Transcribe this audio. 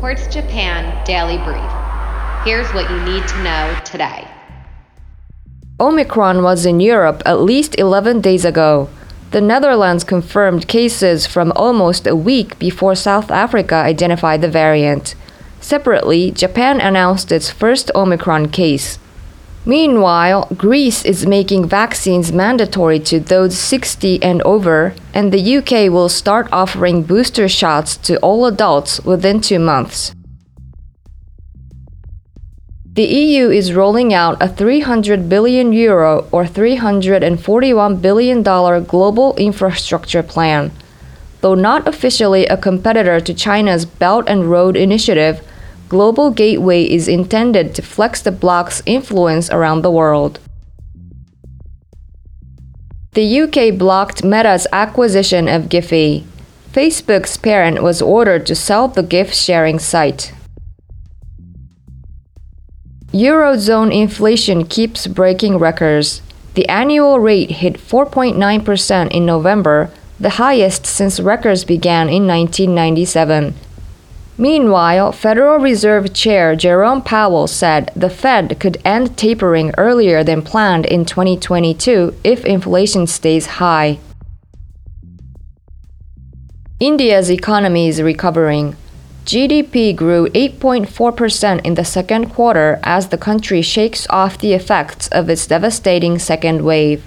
Quartz Japan Daily Brief. Here's what you need to know today. Omicron was in Europe at least 11 days ago. The Netherlands confirmed cases from almost a week before South Africa identified the variant. Separately, Japan announced its first Omicron case. Meanwhile, Greece is making vaccines mandatory to those 60 and over, and the UK will start offering booster shots to all adults within two months. The EU is rolling out a 300 billion euro or 341 billion dollar global infrastructure plan. Though not officially a competitor to China's Belt and Road Initiative, Global Gateway is intended to flex the bloc's influence around the world. The UK blocked Meta's acquisition of Giphy. Facebook's parent was ordered to sell the GIF sharing site. Eurozone inflation keeps breaking records. The annual rate hit 4.9% in November, the highest since records began in 1997. Meanwhile, Federal Reserve Chair Jerome Powell said the Fed could end tapering earlier than planned in 2022 if inflation stays high. India's economy is recovering. GDP grew 8.4% in the second quarter as the country shakes off the effects of its devastating second wave.